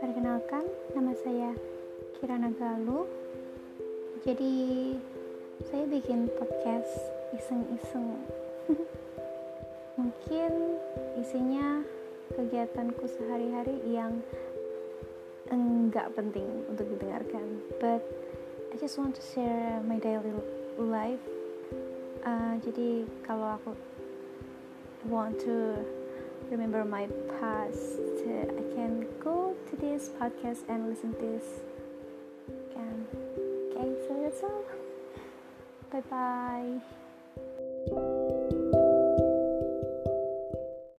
Perkenalkan, nama saya Kirana Galuh. Jadi, saya bikin podcast iseng-iseng. Mungkin isinya kegiatanku sehari-hari yang enggak penting untuk didengarkan. But I just want to share my daily life. Uh, jadi kalau aku want to remember my past, I this podcast and listen to this. Can okay, so that's all. Bye bye.